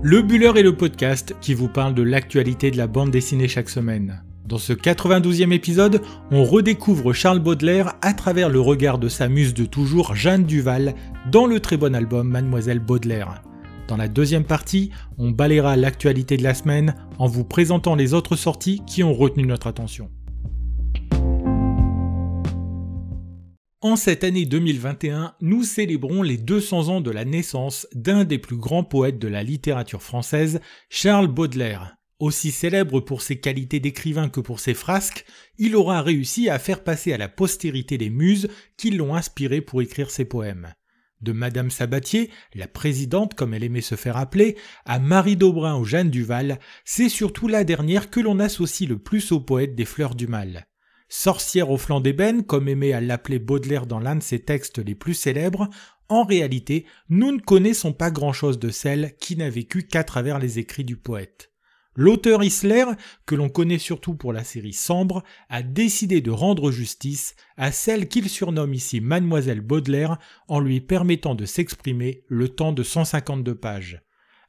Le Buller est le podcast qui vous parle de l'actualité de la bande dessinée chaque semaine. Dans ce 92e épisode, on redécouvre Charles Baudelaire à travers le regard de sa muse de toujours, Jeanne Duval, dans le très bon album Mademoiselle Baudelaire. Dans la deuxième partie, on balayera l'actualité de la semaine en vous présentant les autres sorties qui ont retenu notre attention. En cette année 2021, nous célébrons les 200 ans de la naissance d'un des plus grands poètes de la littérature française, Charles Baudelaire. Aussi célèbre pour ses qualités d'écrivain que pour ses frasques, il aura réussi à faire passer à la postérité les muses qui l'ont inspiré pour écrire ses poèmes. De Madame Sabatier, la présidente comme elle aimait se faire appeler, à Marie Daubrun ou Jeanne Duval, c'est surtout la dernière que l'on associe le plus au poète des fleurs du mal. Sorcière au flanc d'ébène, comme aimait à l'appeler Baudelaire dans l'un de ses textes les plus célèbres, en réalité, nous ne connaissons pas grand-chose de celle qui n'a vécu qu'à travers les écrits du poète. L'auteur Isler, que l'on connaît surtout pour la série Sambre, a décidé de rendre justice à celle qu'il surnomme ici Mademoiselle Baudelaire en lui permettant de s'exprimer le temps de 152 pages.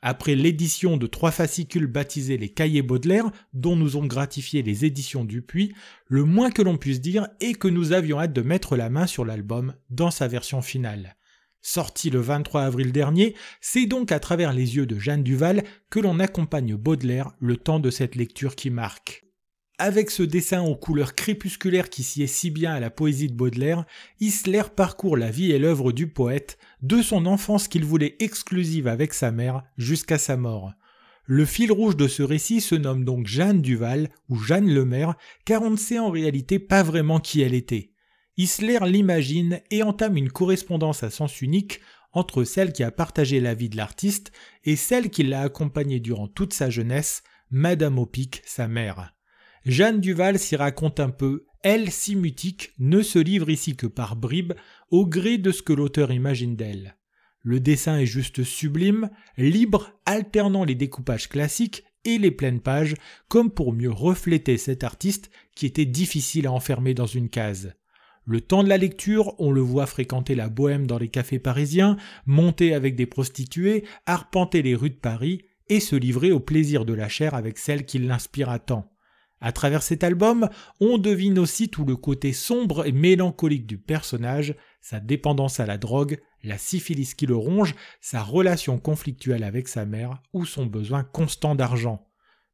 Après l'édition de trois fascicules baptisés les Cahiers Baudelaire, dont nous ont gratifié les éditions Dupuis, le moins que l'on puisse dire est que nous avions hâte de mettre la main sur l'album dans sa version finale. Sorti le 23 avril dernier, c'est donc à travers les yeux de Jeanne Duval que l'on accompagne Baudelaire le temps de cette lecture qui marque. Avec ce dessin aux couleurs crépusculaires qui sied si bien à la poésie de Baudelaire, Isler parcourt la vie et l'œuvre du poète, de son enfance qu'il voulait exclusive avec sa mère jusqu'à sa mort. Le fil rouge de ce récit se nomme donc Jeanne Duval ou Jeanne Lemaire, car on ne sait en réalité pas vraiment qui elle était. Isler l'imagine et entame une correspondance à sens unique entre celle qui a partagé la vie de l'artiste et celle qui l'a accompagnée durant toute sa jeunesse, Madame Opic, sa mère. Jeanne Duval s'y raconte un peu, elle, si mutique, ne se livre ici que par bribes, au gré de ce que l'auteur imagine d'elle. Le dessin est juste sublime, libre, alternant les découpages classiques et les pleines pages, comme pour mieux refléter cet artiste qui était difficile à enfermer dans une case. Le temps de la lecture, on le voit fréquenter la bohème dans les cafés parisiens, monter avec des prostituées, arpenter les rues de Paris et se livrer au plaisir de la chair avec celle qui l'inspire à tant. À travers cet album, on devine aussi tout le côté sombre et mélancolique du personnage, sa dépendance à la drogue, la syphilis qui le ronge, sa relation conflictuelle avec sa mère ou son besoin constant d'argent.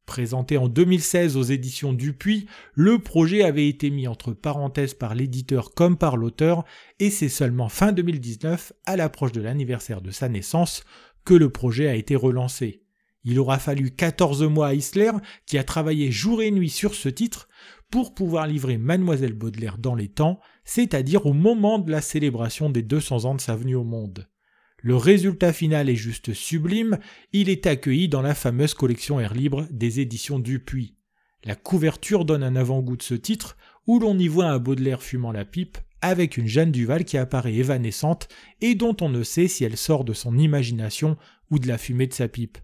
Présenté en 2016 aux éditions Dupuis, le projet avait été mis entre parenthèses par l'éditeur comme par l'auteur, et c'est seulement fin 2019, à l'approche de l'anniversaire de sa naissance, que le projet a été relancé. Il aura fallu 14 mois à Isler, qui a travaillé jour et nuit sur ce titre, pour pouvoir livrer Mademoiselle Baudelaire dans les temps, c'est-à-dire au moment de la célébration des 200 ans de sa venue au monde. Le résultat final est juste sublime, il est accueilli dans la fameuse collection Air Libre des éditions Dupuis. La couverture donne un avant-goût de ce titre, où l'on y voit un Baudelaire fumant la pipe, avec une Jeanne Duval qui apparaît évanescente et dont on ne sait si elle sort de son imagination ou de la fumée de sa pipe.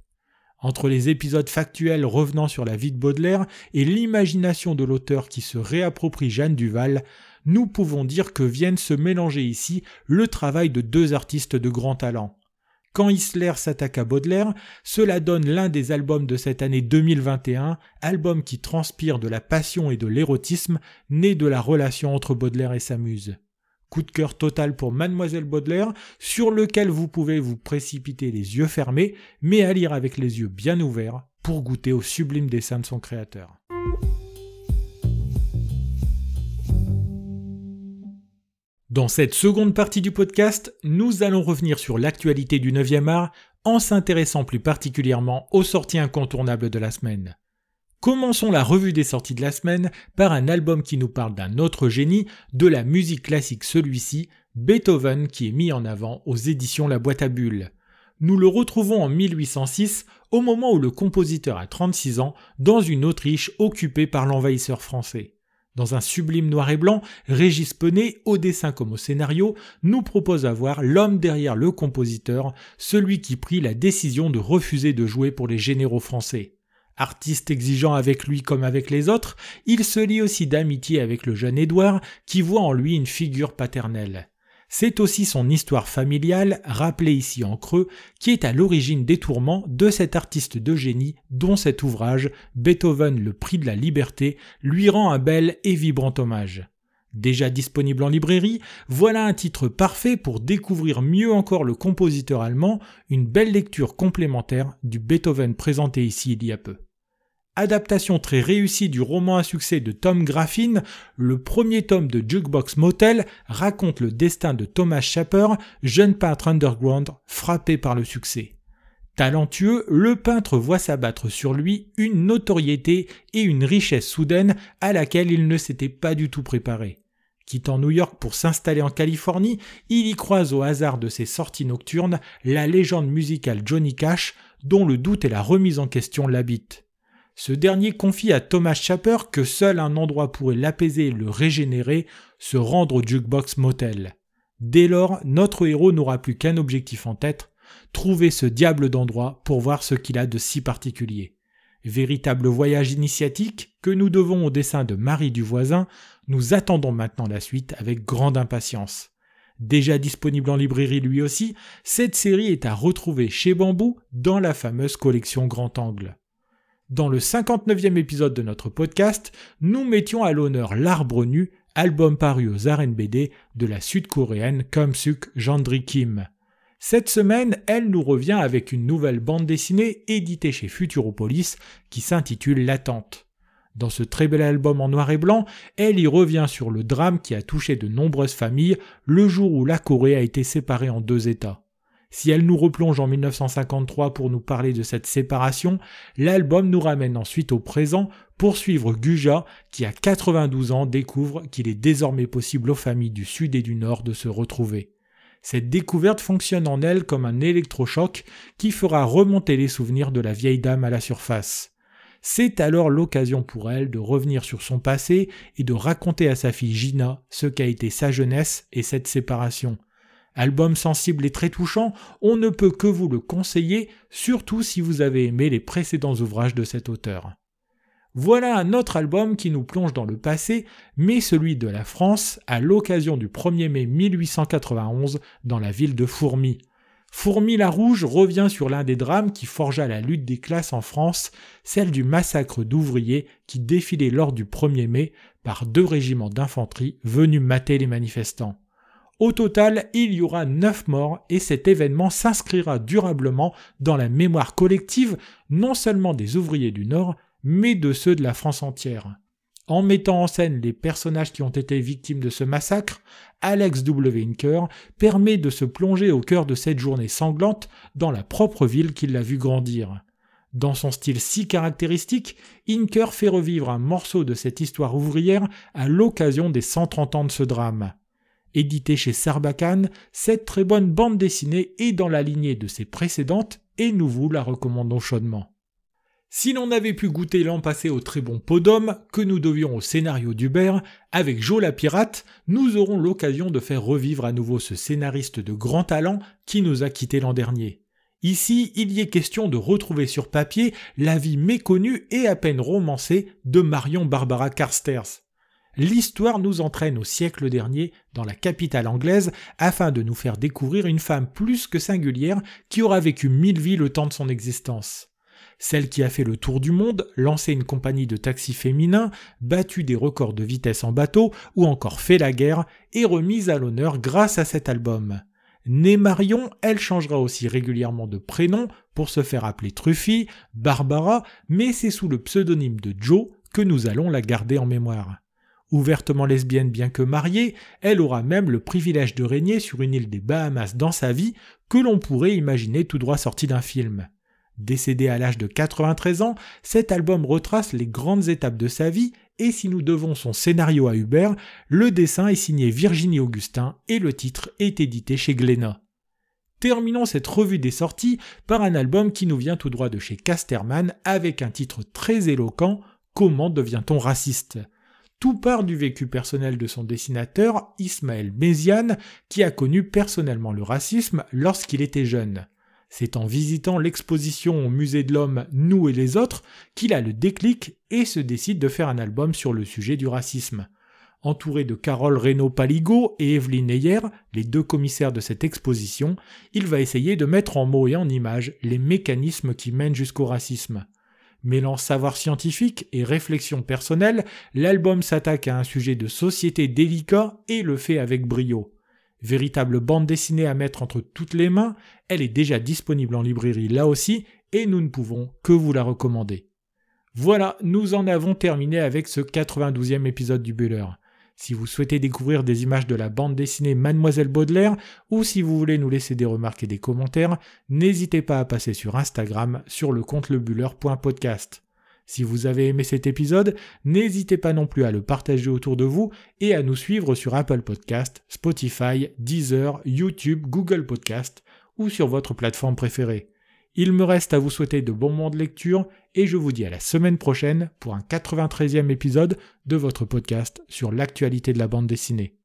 Entre les épisodes factuels revenant sur la vie de Baudelaire et l'imagination de l'auteur qui se réapproprie Jeanne Duval, nous pouvons dire que viennent se mélanger ici le travail de deux artistes de grand talent. Quand Isler s'attaque à Baudelaire, cela donne l'un des albums de cette année 2021, album qui transpire de la passion et de l'érotisme, né de la relation entre Baudelaire et sa muse. Coup de cœur total pour Mademoiselle Baudelaire, sur lequel vous pouvez vous précipiter les yeux fermés, mais à lire avec les yeux bien ouverts pour goûter au sublime dessin de son créateur. Dans cette seconde partie du podcast, nous allons revenir sur l'actualité du 9e art en s'intéressant plus particulièrement aux sorties incontournables de la semaine. Commençons la revue des sorties de la semaine par un album qui nous parle d'un autre génie, de la musique classique celui-ci, Beethoven qui est mis en avant aux éditions La Boîte à Bulles. Nous le retrouvons en 1806, au moment où le compositeur a 36 ans, dans une Autriche occupée par l'envahisseur français. Dans un sublime noir et blanc, Régis Penet, au dessin comme au scénario, nous propose à voir l'homme derrière le compositeur, celui qui prit la décision de refuser de jouer pour les généraux français. Artiste exigeant avec lui comme avec les autres, il se lie aussi d'amitié avec le jeune Édouard, qui voit en lui une figure paternelle. C'est aussi son histoire familiale, rappelée ici en creux, qui est à l'origine des tourments de cet artiste de génie dont cet ouvrage, Beethoven le prix de la liberté, lui rend un bel et vibrant hommage. Déjà disponible en librairie, voilà un titre parfait pour découvrir mieux encore le compositeur allemand, une belle lecture complémentaire du Beethoven présenté ici il y a peu. Adaptation très réussie du roman à succès de Tom Graffin, le premier tome de Jukebox Motel raconte le destin de Thomas Schapper, jeune peintre underground frappé par le succès. Talentueux, le peintre voit s'abattre sur lui une notoriété et une richesse soudaine à laquelle il ne s'était pas du tout préparé. Quittant New York pour s'installer en Californie, il y croise au hasard de ses sorties nocturnes la légende musicale Johnny Cash, dont le doute et la remise en question l'habitent. Ce dernier confie à Thomas Chapper que seul un endroit pourrait l'apaiser et le régénérer, se rendre au Jukebox Motel. Dès lors, notre héros n'aura plus qu'un objectif en tête, trouver ce diable d'endroit pour voir ce qu'il a de si particulier. Véritable voyage initiatique que nous devons au dessin de Marie du voisin, nous attendons maintenant la suite avec grande impatience. Déjà disponible en librairie lui aussi, cette série est à retrouver chez Bambou dans la fameuse collection Grand Angle. Dans le 59e épisode de notre podcast, nous mettions à l'honneur L'Arbre Nu, album paru aux arènes BD de la sud-coréenne Suk Jandri Kim. Cette semaine, elle nous revient avec une nouvelle bande dessinée éditée chez Futuropolis qui s'intitule L'attente. Dans ce très bel album en noir et blanc, elle y revient sur le drame qui a touché de nombreuses familles le jour où la Corée a été séparée en deux États. Si elle nous replonge en 1953 pour nous parler de cette séparation, l'album nous ramène ensuite au présent pour suivre Guja qui à 92 ans découvre qu'il est désormais possible aux familles du Sud et du Nord de se retrouver. Cette découverte fonctionne en elle comme un électrochoc qui fera remonter les souvenirs de la vieille dame à la surface. C'est alors l'occasion pour elle de revenir sur son passé et de raconter à sa fille Gina ce qu'a été sa jeunesse et cette séparation. Album sensible et très touchant, on ne peut que vous le conseiller, surtout si vous avez aimé les précédents ouvrages de cet auteur. Voilà un autre album qui nous plonge dans le passé, mais celui de la France, à l'occasion du 1er mai 1891 dans la ville de Fourmi. Fourmi la Rouge revient sur l'un des drames qui forgea la lutte des classes en France, celle du massacre d'ouvriers qui défilait lors du 1er mai par deux régiments d'infanterie venus mater les manifestants. Au total, il y aura 9 morts et cet événement s'inscrira durablement dans la mémoire collective non seulement des ouvriers du Nord, mais de ceux de la France entière. En mettant en scène les personnages qui ont été victimes de ce massacre, Alex W. Inker permet de se plonger au cœur de cette journée sanglante dans la propre ville qui l'a vu grandir. Dans son style si caractéristique, Inker fait revivre un morceau de cette histoire ouvrière à l'occasion des 130 ans de ce drame. Édité chez Sarbacane, cette très bonne bande dessinée est dans la lignée de ses précédentes et nous vous la recommandons chaudement. Si l'on avait pu goûter l'an passé au très bon pot d'homme que nous devions au scénario d'Hubert, avec Joe la pirate, nous aurons l'occasion de faire revivre à nouveau ce scénariste de grand talent qui nous a quittés l'an dernier. Ici, il y est question de retrouver sur papier la vie méconnue et à peine romancée de Marion Barbara Carstairs l'histoire nous entraîne au siècle dernier dans la capitale anglaise afin de nous faire découvrir une femme plus que singulière qui aura vécu mille vies le temps de son existence. Celle qui a fait le tour du monde, lancé une compagnie de taxis féminins, battu des records de vitesse en bateau ou encore fait la guerre, est remise à l'honneur grâce à cet album. Née Marion, elle changera aussi régulièrement de prénom pour se faire appeler Truffy, Barbara, mais c'est sous le pseudonyme de Joe que nous allons la garder en mémoire. Ouvertement lesbienne bien que mariée, elle aura même le privilège de régner sur une île des Bahamas dans sa vie que l'on pourrait imaginer tout droit sorti d'un film. Décédée à l'âge de 93 ans, cet album retrace les grandes étapes de sa vie et si nous devons son scénario à Hubert, le dessin est signé Virginie Augustin et le titre est édité chez Glénat. Terminons cette revue des sorties par un album qui nous vient tout droit de chez Casterman avec un titre très éloquent Comment devient-on raciste? Tout part du vécu personnel de son dessinateur, Ismaël Méziane, qui a connu personnellement le racisme lorsqu'il était jeune. C'est en visitant l'exposition au musée de l'homme Nous et les autres qu'il a le déclic et se décide de faire un album sur le sujet du racisme. Entouré de Carole Reynaud-Paligo et Evelyne Neyer, les deux commissaires de cette exposition, il va essayer de mettre en mots et en images les mécanismes qui mènent jusqu'au racisme. Mêlant savoir scientifique et réflexion personnelle, l'album s'attaque à un sujet de société délicat et le fait avec brio. Véritable bande dessinée à mettre entre toutes les mains, elle est déjà disponible en librairie là aussi et nous ne pouvons que vous la recommander. Voilà, nous en avons terminé avec ce 92e épisode du Buller. Si vous souhaitez découvrir des images de la bande dessinée Mademoiselle Baudelaire ou si vous voulez nous laisser des remarques et des commentaires, n'hésitez pas à passer sur Instagram sur le compte. Si vous avez aimé cet épisode, n'hésitez pas non plus à le partager autour de vous et à nous suivre sur Apple Podcast, Spotify, Deezer, YouTube, Google Podcast ou sur votre plateforme préférée. Il me reste à vous souhaiter de bons moments de lecture et je vous dis à la semaine prochaine pour un 93e épisode de votre podcast sur l'actualité de la bande dessinée.